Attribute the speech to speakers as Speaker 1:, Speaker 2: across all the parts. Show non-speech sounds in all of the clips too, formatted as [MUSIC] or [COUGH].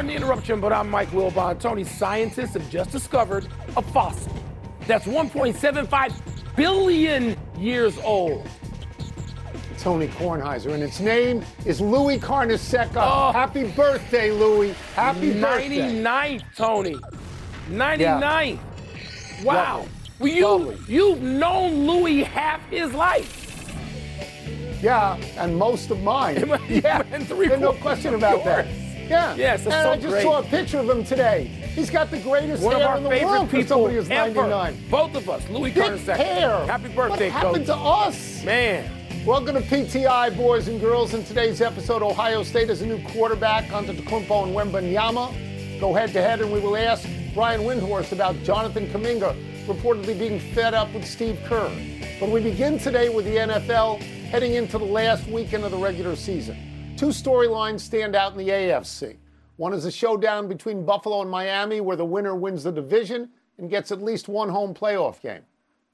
Speaker 1: Pardon the interruption, but I'm Mike Wilbon. Tony, scientists have just discovered a fossil that's 1.75 billion years old.
Speaker 2: Tony Kornheiser, and its name is Louis Carnesecca.
Speaker 1: Oh.
Speaker 2: Happy birthday, Louis. Happy birthday.
Speaker 1: 99th, Tony. 99th. Wow. Well, you,
Speaker 2: Lovely.
Speaker 1: you've known Louis half his life.
Speaker 2: Yeah, and most of mine. [LAUGHS] yeah,
Speaker 1: And three
Speaker 2: There's no question about that. Yeah.
Speaker 1: Yes, that's
Speaker 2: and
Speaker 1: so
Speaker 2: I just
Speaker 1: great.
Speaker 2: saw a picture of him today. He's got the greatest
Speaker 1: One
Speaker 2: hair in the world for somebody who's
Speaker 1: ever.
Speaker 2: 99.
Speaker 1: Both of us, Louis
Speaker 2: Thick
Speaker 1: Carnesecca.
Speaker 2: hair.
Speaker 1: Happy birthday,
Speaker 2: what happened
Speaker 1: coach.
Speaker 2: to us?
Speaker 1: Man.
Speaker 2: Welcome to PTI, boys and girls. In today's episode, Ohio State has a new quarterback, Antetokounmpo and Wembanyama. Go head to head, and we will ask Brian Windhorst about Jonathan Kuminga reportedly being fed up with Steve Kerr. But we begin today with the NFL heading into the last weekend of the regular season. Two storylines stand out in the AFC. One is a showdown between Buffalo and Miami, where the winner wins the division and gets at least one home playoff game.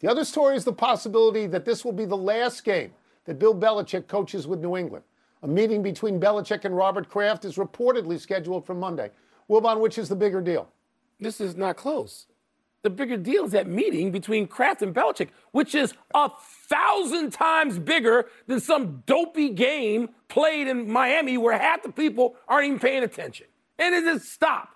Speaker 2: The other story is the possibility that this will be the last game that Bill Belichick coaches with New England. A meeting between Belichick and Robert Kraft is reportedly scheduled for Monday. Wilbon, which is the bigger deal?
Speaker 1: this is not close. The bigger deal is that meeting between Kraft and Belichick, which is a thousand times bigger than some dopey game played in Miami where half the people aren't even paying attention. And it just stop.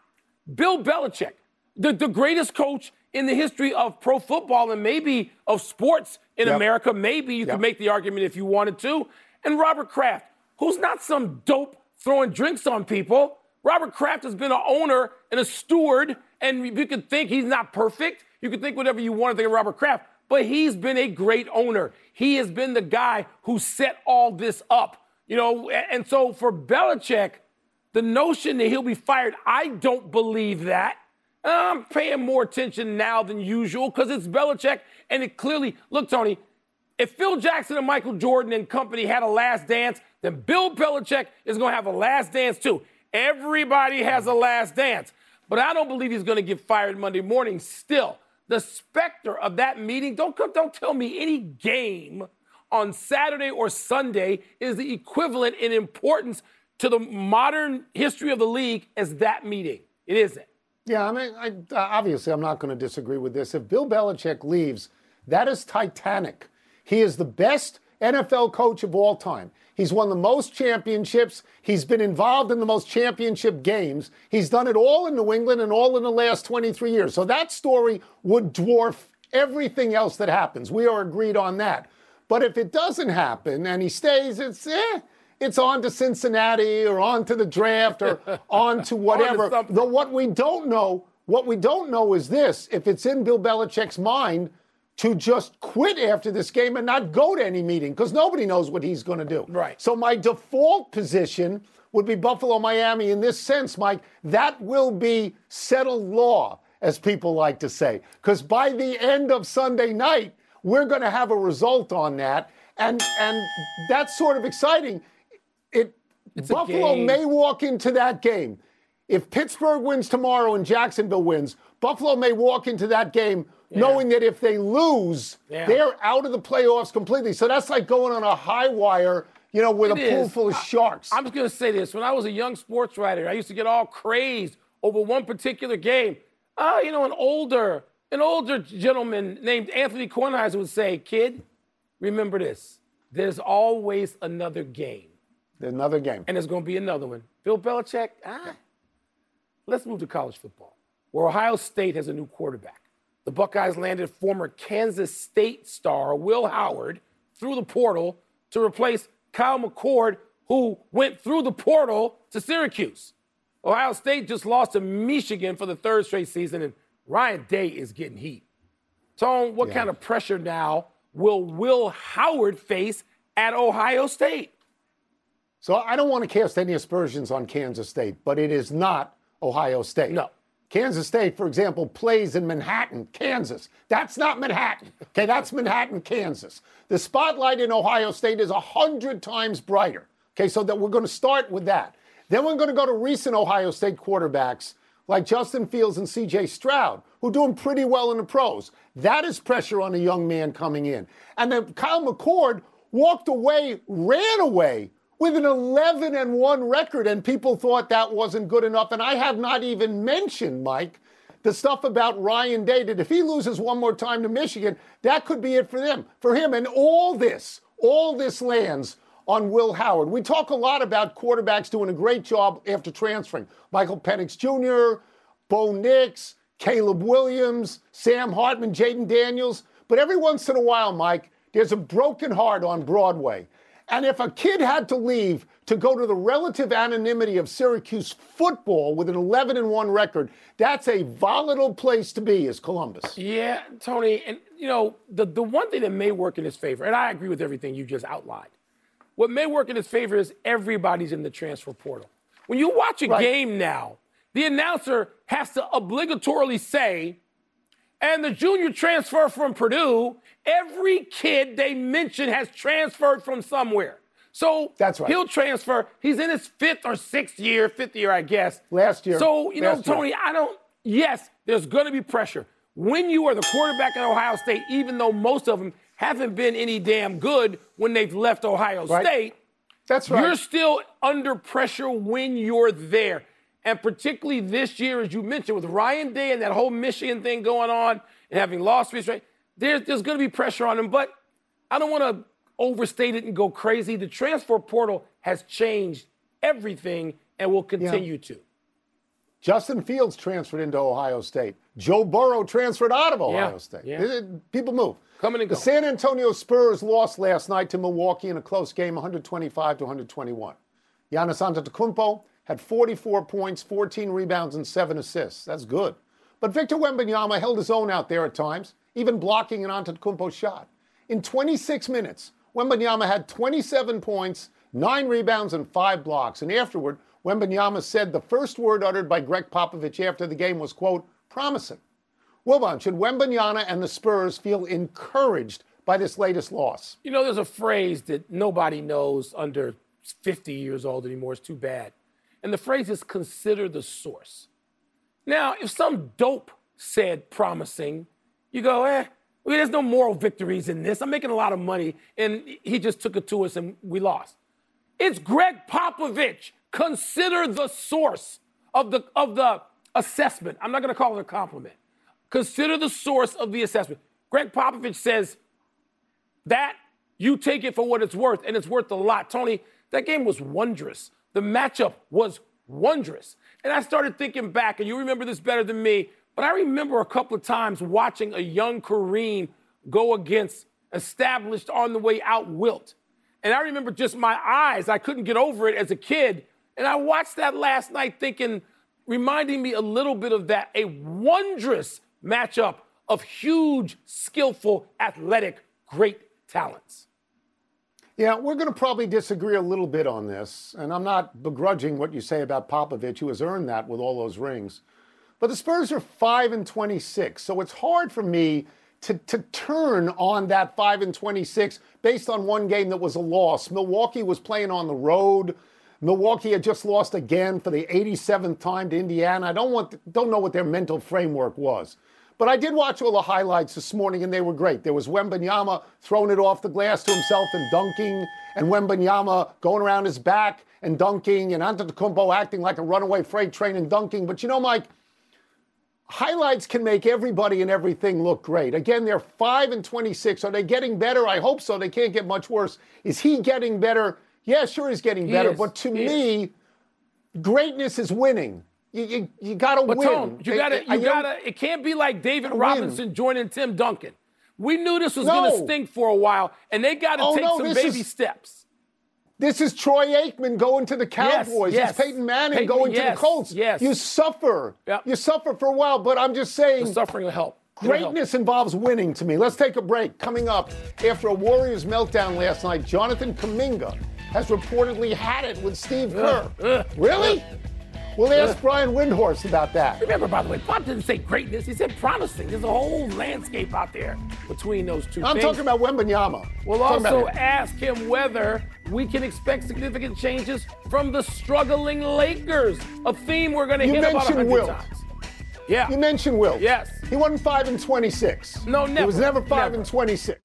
Speaker 1: Bill Belichick, the, the greatest coach in the history of pro football and maybe of sports in
Speaker 2: Yep.
Speaker 1: America. Maybe you
Speaker 2: Yep.
Speaker 1: could make the argument if you wanted to. And Robert Kraft, who's not some dope throwing drinks on people. Robert Kraft has been an owner and a steward, and you could think he's not perfect. You could think whatever you want to think of Robert Kraft, but he's been a great owner. He has been the guy who set all this up. You know, and so for Belichick, the notion that he'll be fired, I don't believe that. I'm paying more attention now than usual because it's Belichick, and it clearly look, Tony. If Phil Jackson and Michael Jordan and company had a last dance, then Bill Belichick is going to have a last dance too. Everybody has a last dance, but I don't believe he's going to get fired Monday morning. Still, the specter of that meeting. Don't don't tell me any game on Saturday or Sunday is the equivalent in importance to the modern history of the league as that meeting. It isn't.
Speaker 2: Yeah, I mean, I, uh, obviously, I'm not going to disagree with this. If Bill Belichick leaves, that is titanic. He is the best NFL coach of all time. He's won the most championships. He's been involved in the most championship games. He's done it all in New England and all in the last 23 years. So that story would dwarf everything else that happens. We are agreed on that. But if it doesn't happen and he stays, it's eh, it's on to Cincinnati or on to the draft or [LAUGHS] on to whatever.
Speaker 1: something.
Speaker 2: Though what we don't know, what we don't know is this: if it's in Bill Belichick's mind to just quit after this game and not go to any meeting, because nobody knows what he's going to do.
Speaker 1: Right.
Speaker 2: So my default position would be Buffalo, Miami. In this sense, Mike, that will be settled law, as people like to say, because by the end of Sunday night, we're going to have a result on that, and and that's sort of exciting. It
Speaker 1: a
Speaker 2: Buffalo may walk into that game. If Pittsburgh wins tomorrow and Jacksonville wins, Buffalo may walk into that game knowing that if they lose,
Speaker 1: Yeah.
Speaker 2: they're out of the playoffs completely. So that's like going on a high wire, you know, with
Speaker 1: It
Speaker 2: a pool full of sharks.
Speaker 1: I'm just going to say this. When I was a young sports writer, I used to get all crazed over one particular game. Ah, you know, an older, an older gentleman named Anthony Kornheiser would say, "Kid, remember this: there's always another game, There's
Speaker 2: Another game.
Speaker 1: and there's going to be another one." Bill Belichick, ah, let's move to college football, where Ohio State has a new quarterback. The Buckeyes landed former Kansas State star Will Howard through the portal to replace Kyle McCord, who went through the portal to Syracuse. Ohio State just lost to Michigan for the third straight season, and Ryan Day is getting heat. Tone, what
Speaker 2: Yeah.
Speaker 1: kind of pressure now will Will Howard face at Ohio State?
Speaker 2: So I don't want to cast any aspersions on Kansas State, but it is not Ohio State.
Speaker 1: No.
Speaker 2: Kansas State, for example, plays in Manhattan, Kansas. That's not Manhattan. Okay, that's Manhattan, Kansas. The spotlight in Ohio State is a hundred times brighter. Okay, so that we're going to start with that. Then we're going to go to recent Ohio State quarterbacks like Justin Fields and CJ Stroud, who are doing pretty well in the pros. That is pressure on a young man coming in. And then Kyle McCord walked away, ran away with an 11 and 1 record, and people thought that wasn't good enough. And I have not even mentioned, Mike, the stuff about Ryan Day that if he loses one more time to Michigan, that could be it for them, for him. And all this, all this lands on Will Howard. We talk a lot about quarterbacks doing a great job after transferring. Michael Penix Jr., Bo Nix, Caleb Williams, Sam Hartman, Jayden Daniels. But every once in a while, Mike, there's a broken heart on Broadway. And if a kid had to leave to go to the relative anonymity of Syracuse football with an 11 and 1 record, that's a volatile place to be, is Columbus.
Speaker 1: Yeah, Tony. And, you know, the, the one thing that may work in his favor, and I agree with everything you just outlined, what may work in his favor is everybody's in the transfer portal. When you watch a right. game now, the announcer has to obligatorily say, and the junior transfer from Purdue, every kid they mention has transferred from somewhere. So
Speaker 2: that's right.
Speaker 1: He'll transfer. He's in his fifth or sixth year, fifth year, I guess.
Speaker 2: Last year.
Speaker 1: So, you
Speaker 2: know,
Speaker 1: Tony, year. I don't, yes, there's going to be pressure. When you are the quarterback at Ohio State, even though most of them haven't been any damn good when they've left Ohio right. State,
Speaker 2: that's right.
Speaker 1: You're still under pressure when you're there. And particularly this year, as you mentioned, with Ryan Day and that whole Michigan thing going on and having lost his right, there's, there's going to be pressure on him. But I don't want to overstate it and go crazy. The transfer portal has changed everything and will continue yeah. to.
Speaker 2: Justin Fields transferred into Ohio State. Joe Burrow transferred out of Ohio
Speaker 1: yeah.
Speaker 2: State.
Speaker 1: Yeah.
Speaker 2: People move.
Speaker 1: Coming and
Speaker 2: going. The San Antonio Spurs lost last night to Milwaukee in a close game, 125 to 121. Giannis Antetokounmpo had 44 points, 14 rebounds, and seven assists. That's good. But Victor Wembanyama held his own out there at times, even blocking an Antetokounmpo shot. In 26 minutes, Wembanyama had 27 points, nine rebounds, and five blocks. And afterward, Wembanyama said the first word uttered by Gregg Popovich after the game was, quote, promising. Wilbon, should Wembanyama and the Spurs feel encouraged by this latest loss?
Speaker 1: You know, there's a phrase that nobody knows under 50 years old anymore. It's too bad. And the phrase is consider the source. Now, if some dope said promising, you go, eh, well, there's no moral victories in this. I'm making a lot of money, and he just took it to us and we lost. It's Gregg Popovich. Consider the source of the, of the assessment. I'm not going to call it a compliment. Consider the source of the assessment. Gregg Popovich says that you take it for what it's worth, and it's worth a lot. Tony, that game was wondrous. The matchup was wondrous. And I started thinking back, and you remember this better than me, but I remember a couple of times watching a young Kareem go against established on the way out Wilt. And I remember just my eyes, I couldn't get over it as a kid. And I watched that last night thinking, reminding me a little bit of that, a wondrous matchup of huge, skillful, athletic, great talents.
Speaker 2: Yeah, we're going to probably disagree a little bit on this, and I'm not begrudging what you say about Popovich, who has earned that with all those rings. But the Spurs are 5 and 26, so it's hard for me to, to turn on that 5 and 26 based on one game that was a loss. Milwaukee was playing on the road. Milwaukee had just lost again for the 87th time to Indiana. I don't want don't know what their mental framework was. But I did watch all the highlights this morning, and they were great. There was Wembanyama throwing it off the glass to himself and dunking, and Wembanyama going around his back and dunking, and Antetokounmpo acting like a runaway freight train and dunking. But you know, Mike, highlights can make everybody and everything look great. Again, they're 5 and 26. Are they getting better? I hope so. They can't get much worse. Is he getting better? Yeah, sure, he's getting better. But to he me, is. greatness is winning. You, you, you got to win.
Speaker 1: Tone, you got to. You got to. It can't be like David Robinson win. joining Tim Duncan. We knew this was no. going to stink for a while, and they got to oh, take no, some baby is, steps.
Speaker 2: This is Troy Aikman going to the Cowboys. Yes, yes. It's Peyton Manning Peyton, going yes, to the Colts.
Speaker 1: Yes.
Speaker 2: You suffer.
Speaker 1: Yep.
Speaker 2: You suffer for a while, but I'm just saying.
Speaker 1: The suffering will help.
Speaker 2: Greatness involves winning to me. Let's take a break. Coming up, after a Warriors meltdown last night, Jonathan Kuminga has reportedly had it with Steve Kerr. Uh, uh, really? Uh, We'll ask Brian Windhorst about that.
Speaker 1: Remember, by the way, Bob didn't say greatness. He said promising. There's a whole landscape out there between those two
Speaker 2: I'm
Speaker 1: things.
Speaker 2: talking about Wembanyama.
Speaker 1: We'll also ask him whether we can expect significant changes from the struggling Lakers, a theme we're going to hit about a hundred Wilt. times. Yeah.
Speaker 2: You mentioned Wilt.
Speaker 1: Yes.
Speaker 2: He wasn't 5 and 26.
Speaker 1: No, never.
Speaker 2: He was never 5
Speaker 1: never.
Speaker 2: and 26.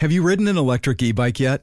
Speaker 3: Have you ridden an electric e-bike yet?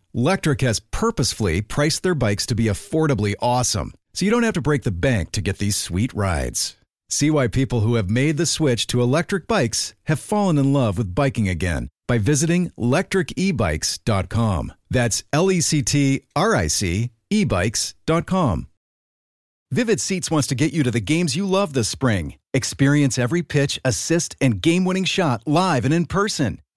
Speaker 3: Lectric has purposefully priced their bikes to be affordably awesome, so you don't have to break the bank to get these sweet rides. See why people who have made the switch to electric bikes have fallen in love with biking again by visiting lectricebikes.com. That's L E C T R I C ebikes.com. Vivid Seats wants to get you to the games you love this spring. Experience every pitch, assist, and game winning shot live and in person.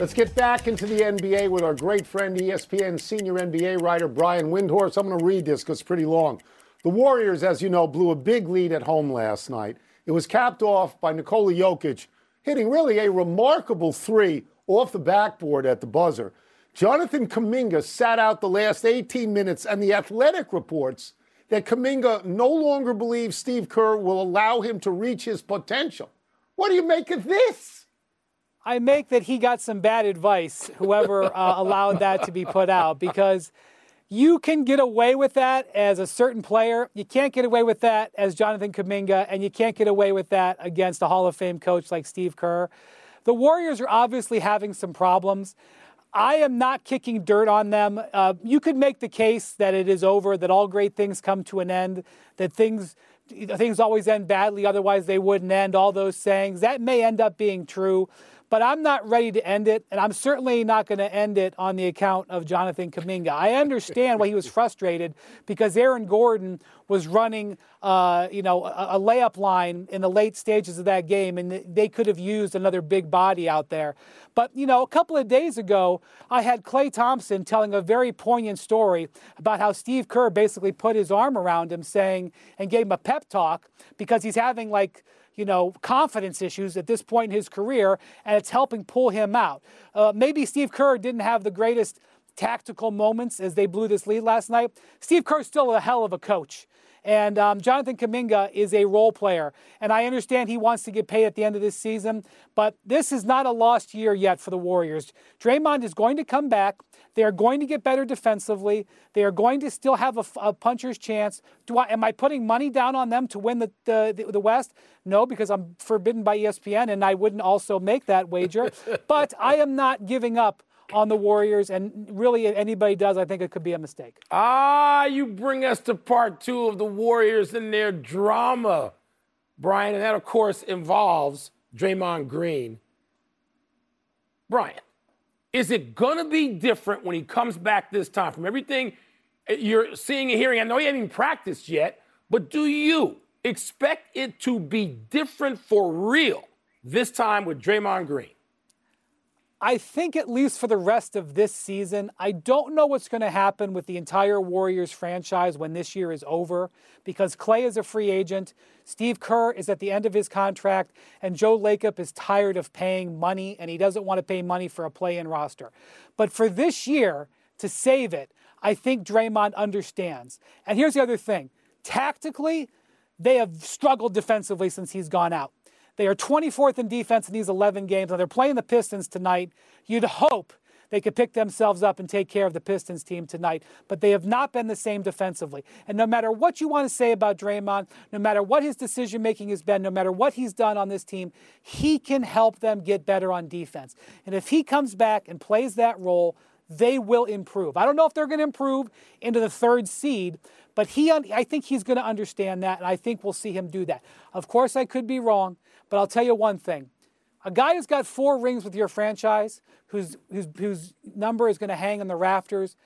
Speaker 2: Let's get back into the NBA with our great friend, ESPN senior NBA writer Brian Windhorst. I'm going to read this because it's pretty long. The Warriors, as you know, blew a big lead at home last night. It was capped off by Nikola Jokic hitting really a remarkable three off the backboard at the buzzer. Jonathan Kuminga sat out the last 18 minutes, and the Athletic reports that Kuminga no longer believes Steve Kerr will allow him to reach his potential. What do you make of this?
Speaker 4: I make that he got some bad advice, whoever uh, allowed that to be put out, because you can get away with that as a certain player. You can't get away with that as Jonathan Kuminga, and you can't get away with that against a Hall of Fame coach like Steve Kerr. The Warriors are obviously having some problems. I am not kicking dirt on them. Uh, you could make the case that it is over, that all great things come to an end, that things things always end badly, otherwise they wouldn't end. All those sayings that may end up being true but I'm not ready to end it, and I'm certainly not going to end it on the account of Jonathan Kuminga. I understand why he was [LAUGHS] frustrated because Aaron Gordon was running, uh, you know, a, a, layup line in the late stages of that game, and they could have used another big body out there. But you know, a couple of days ago, I had Klay Thompson telling a very poignant story about how Steve Kerr basically put his arm around him, saying and gave him a pep talk because he's having like you know, confidence issues at this point in his career, and it's helping pull him out. Uh, maybe Steve Kerr didn't have the greatest tactical moments as they blew this lead last night. Steve Kerr's still a hell of a coach. And um, Jonathan Kuminga is a role player. And I understand he wants to get paid at the end of this season, but this is not a lost year yet for the Warriors. Draymond is going to come back. They are going to get better defensively. They are going to still have a, a puncher's chance. Do I, am I putting money down on them to win the, the, the West? No, because I'm forbidden by ESPN, and I wouldn't also make that wager. [LAUGHS] but I am not giving up on the Warriors, and really, if anybody does, I think it could be a mistake.
Speaker 1: Ah, you bring us to part two of the Warriors and their drama, Brian, and that, of course, involves Draymond Green. Brian, is it going to be different when he comes back this time from everything you're seeing and hearing? I know he hasn't even practiced yet, but do you expect it to be different for real this time with Draymond Green?
Speaker 4: I think, at least for the rest of this season, I don't know what's going to happen with the entire Warriors franchise when this year is over because Klay is a free agent, Steve Kerr is at the end of his contract, and Joe Lacob is tired of paying money and he doesn't want to pay money for a play in roster. But for this year, to save it, I think Draymond understands. And here's the other thing tactically, they have struggled defensively since he's gone out. They are 24th in defense in these 11 games. Now they're playing the Pistons tonight. You'd hope they could pick themselves up and take care of the Pistons team tonight, but they have not been the same defensively. And no matter what you want to say about Draymond, no matter what his decision making has been, no matter what he's done on this team, he can help them get better on defense. And if he comes back and plays that role, they will improve. I don't know if they're going to improve into the third seed, but he, I think he's going to understand that, and I think we'll see him do that. Of course, I could be wrong. But I'll tell you one thing A guy who's got four rings with your franchise, whose, whose, number is going to hang in the rafters,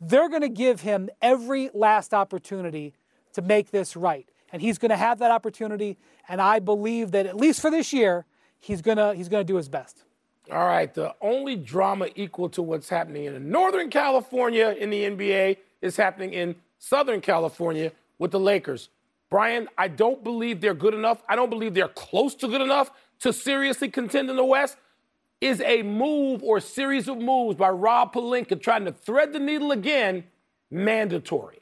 Speaker 4: they're going to give him every last opportunity to make this right. And he's going to have that opportunity. And I believe that at least for this year, he's going to, he's going to do his best.
Speaker 1: All right, the only drama equal to what's happening in Northern California in the NBA is happening in Southern California with the Lakers. Brian, I don't believe they're good enough. I don't believe they're close to good enough to seriously contend in the West. Is a move or series of moves by Rob Pelinka trying to thread the needle again mandatory?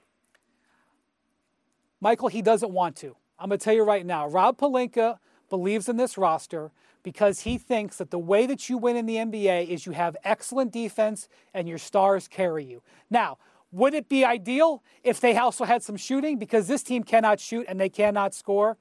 Speaker 4: Michael, he doesn't want to. I'm going to tell you right now. Rob Pelinka believes in this roster because he thinks that the way that you win in the NBA is you have excellent defense and your stars carry you. Now, would it be ideal if they also had some shooting? Because this team cannot shoot and they cannot score.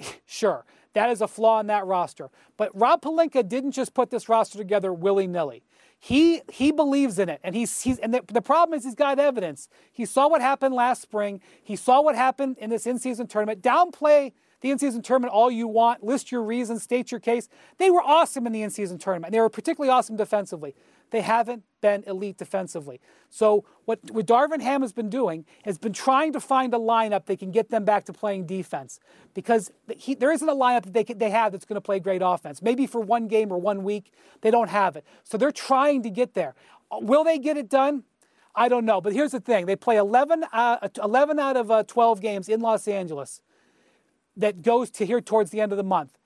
Speaker 4: [LAUGHS] sure, that is a flaw in that roster. But Rob Pelinka didn't just put this roster together willy nilly. He he believes in it, and he's he's and the, the problem is he's got evidence. He saw what happened last spring. He saw what happened in this in-season tournament. Downplay the in-season tournament all you want, list your reasons, state your case. They were awesome in the in-season tournament. They were particularly awesome defensively. They haven't been elite defensively. So what, what Darvin Ham has been doing has been trying to find a lineup that can get them back to playing defense because he, there isn't a lineup that they, can, they have that's going to play great offense. Maybe for one game or one week, they don't have it. So they're trying to get there. Will they get it done? I don't know. But here's the thing they play 11, uh, 11 out of uh, 12 games in Los Angeles that goes to here towards the end of the month.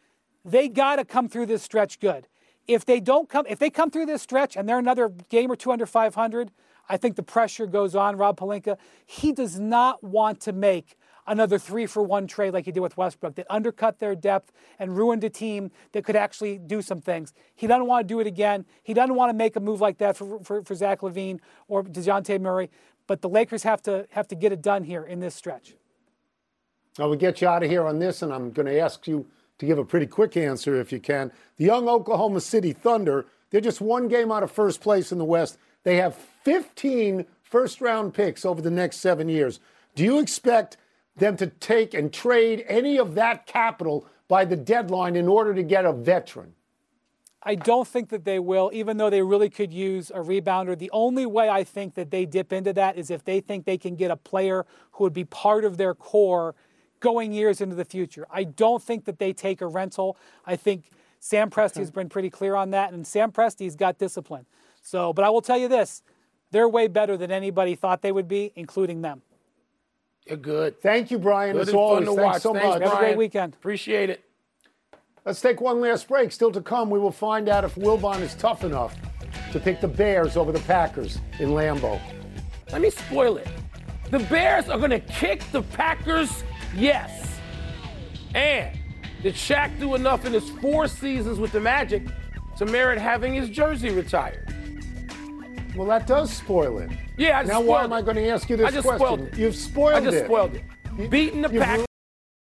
Speaker 4: They got to come through this stretch good. If they don't come, if they come through this stretch and they're another game or two under 500, I think the pressure goes on Rob Pelinka. He does not want to make another three for one trade like he did with Westbrook that undercut their depth and ruined a team that could actually do some things. He doesn't want to do it again. He doesn't want to make a move like that for, for, for Zach LaVine or Dejounte Murray. But the Lakers have to have to get it done here in this stretch.
Speaker 2: I will get you out of here on this, and I'm going to ask you to give a pretty quick answer if you can. The young Oklahoma City Thunder, they're just one game out of first place in the West. They have 15 first round picks over the next seven years. Do you expect them to take and trade any of that capital by the deadline in order to get a veteran?
Speaker 4: I don't think that they will, even though they really could use a rebounder. The only way I think that they dip into that is if they think they can get a player who would be part of their core going years into the future. I don't think that they take a rental. I think Sam Presti has been pretty clear on that, and Sam Presti's got discipline. So, but I will tell you this they're way better than anybody thought they would be, including them.
Speaker 1: You're good.
Speaker 2: Thank you, Brian.
Speaker 1: Good
Speaker 2: as always,
Speaker 1: fun to
Speaker 2: thanks
Speaker 1: watch.
Speaker 2: so
Speaker 1: Thanks,
Speaker 2: much.
Speaker 1: Brian.
Speaker 4: Have a great weekend.
Speaker 1: Appreciate it.
Speaker 2: Let's take one last break. Still to come, we will find out if Wilbon is tough enough to pick the Bears over the Packers in Lambeau.
Speaker 1: Let me spoil it. The Bears are going to kick the Packers, yes. And did Shaq do enough in his four seasons with the Magic to merit having his jersey retired?
Speaker 2: Well, that does spoil it.
Speaker 1: Yeah, I just
Speaker 2: Now, why am I going to ask you this
Speaker 1: I just
Speaker 2: question?
Speaker 1: spoiled it.
Speaker 2: You've spoiled
Speaker 1: I just
Speaker 2: it.
Speaker 1: spoiled it. Beating the
Speaker 2: you've
Speaker 1: Packers.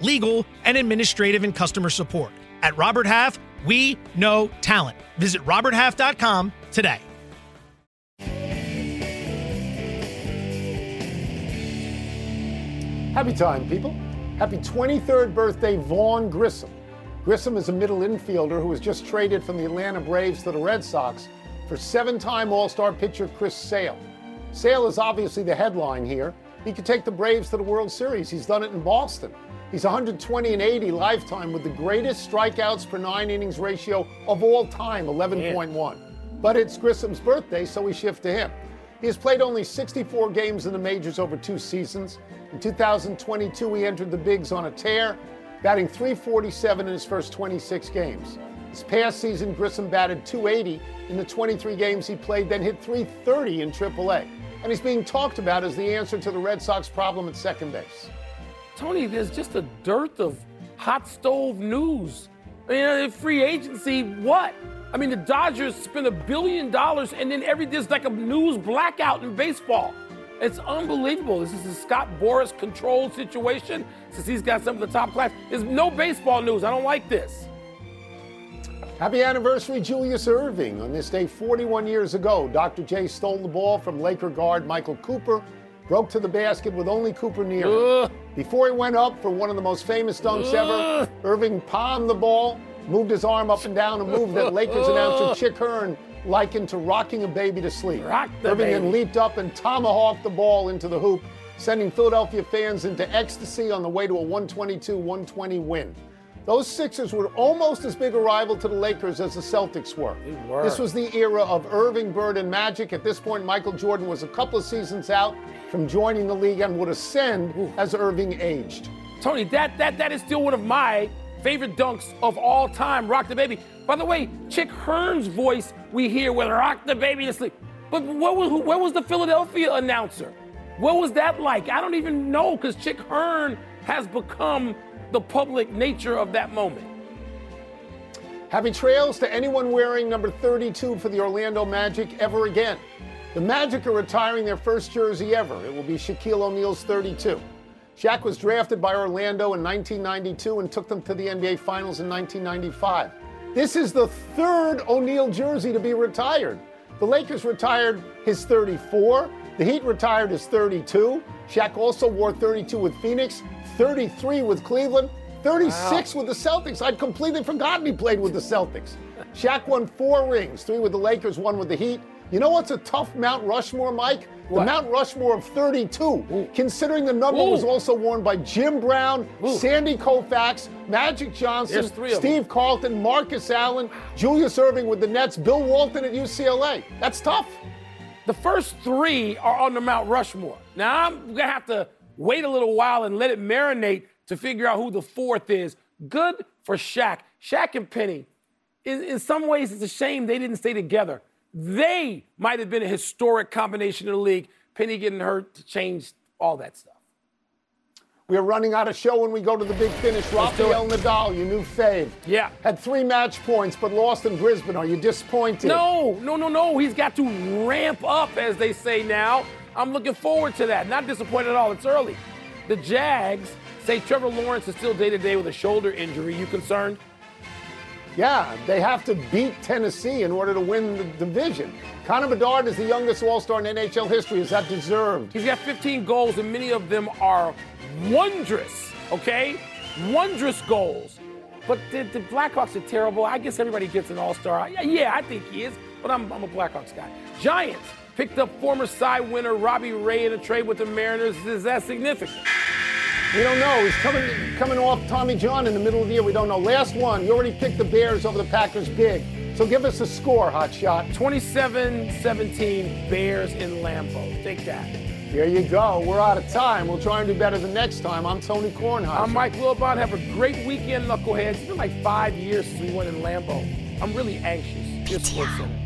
Speaker 5: legal, and administrative and customer support. At Robert Half, we know talent. Visit roberthalf.com today.
Speaker 2: Happy time, people. Happy 23rd birthday, Vaughn Grissom. Grissom is a middle infielder who was just traded from the Atlanta Braves to the Red Sox for seven time All Star pitcher Chris Sale. Sale is obviously the headline here. He could take the Braves to the World Series. He's done it in Boston. He's 120 and 80 lifetime with the greatest strikeouts per nine innings ratio of all time, 11.1. But it's Grissom's birthday, so we shift to him. He has played only 64 games in the majors over two seasons. In 2022, he entered the bigs on a tear, batting 347 in his first 26 games. This past season, Grissom batted 280 in the 23 games he played, then hit 330 in AAA. And he's being talked about as the answer to the Red Sox problem at second base.
Speaker 1: Tony, there's just a dearth of hot stove news. I mean, free agency, what? I mean, the Dodgers spent a billion dollars, and then every there's like a news blackout in baseball. It's unbelievable. This is a Scott Boras controlled situation since he's got some of the top class. There's no baseball news. I don't like this.
Speaker 2: Happy anniversary, Julius Erving. On this day 41 years ago, Dr. J stole the ball from Laker guard Michael Cooper, broke to the basket with only Cooper near him. Before he went up for one of the most famous dunks ever, Erving palmed the ball, moved his arm up and down, a move that Lakers announcer [LAUGHS] Chick Hearn likened to rocking a baby to sleep.
Speaker 1: Rock the
Speaker 2: Erving then leaped up and tomahawked the ball into the hoop, sending Philadelphia fans into ecstasy on the way to a 122 120 win. Those Sixers were almost as big a rival to the Lakers as the Celtics were.
Speaker 1: were.
Speaker 2: This was the era of Erving, Bird, and Magic. At this point, Michael Jordan was a couple of seasons out from joining the league and would ascend as Erving aged.
Speaker 1: Tony, that that that is still one of my favorite dunks of all time. Rock the baby. By the way, Chick Hearn's voice we hear with "Rock the baby to sleep." But what was who, where was the Philadelphia announcer? What was that like? I don't even know because Chick Hearn has become the public nature of that moment.
Speaker 2: Happy trails to anyone wearing number 32 for the Orlando Magic ever again. The Magic are retiring their first jersey ever. It will be Shaquille O'Neal's 32. Shaq was drafted by Orlando in 1992 and took them to the NBA Finals in 1995. This is the third O'Neal jersey to be retired. The Lakers retired his 34. The Heat retired his 32. Shaq also wore 32 with Phoenix, 33 with Cleveland, 36 with the Celtics. I'd completely forgotten he played with the Celtics. Shaq won four rings, three with the Lakers, one with the Heat. You know what's a tough Mount Rushmore, Mike? The Mount Rushmore of 32, considering the number
Speaker 1: Ooh.
Speaker 2: was also worn by Jim Brown,
Speaker 1: Ooh.
Speaker 2: Sandy Koufax, Magic Johnson, Steve Carlton, Marcus Allen, Julius Erving with the Nets, Bill Walton at UCLA. That's tough.
Speaker 1: The first three are on the Mount Rushmore. Now I'm gonna have to wait a little while and let it marinate to figure out who the fourth is. Good for Shaq. Shaq and Penny. In, in some ways, it's a shame they didn't stay together. They might have been a historic combination in the league. Penny getting hurt to change all that stuff.
Speaker 2: We are running out of show when we go to the big finish. Rafael. Nadal, your new fave.
Speaker 1: Yeah.
Speaker 2: Had three match points, but lost in Brisbane. Are you disappointed?
Speaker 1: No, no, no, no. He's got to ramp up, as they say now. I'm looking forward to that. Not disappointed at all. It's early. The Jags say Trevor Lawrence is still day to day with a shoulder injury. You concerned?
Speaker 2: Yeah, they have to beat Tennessee in order to win the division. Connor Bedard is the youngest All Star in NHL history. Is that deserved?
Speaker 1: He's got 15 goals, and many of them are wondrous, okay? Wondrous goals. But the, the Blackhawks are terrible. I guess everybody gets an all star. Yeah, I think he is, but I'm, I'm a Blackhawks guy. Giants picked up former Cy winner Robbie Ray in a trade with the Mariners. Is that significant?
Speaker 2: We don't know. He's coming coming off Tommy John in the middle of the year. We don't know. Last one, you already picked the Bears over the Packers big. So give us a score, hot shot.
Speaker 1: 27 17 Bears in Lambeau. Take that.
Speaker 2: Here you go. We're out of time. We'll try and do better the next time. I'm Tony Kornheiser.
Speaker 1: I'm Mike Wilbon. Have a great weekend, Knuckleheads. It's been like five years since we went in Lambeau. I'm really anxious. Just listen.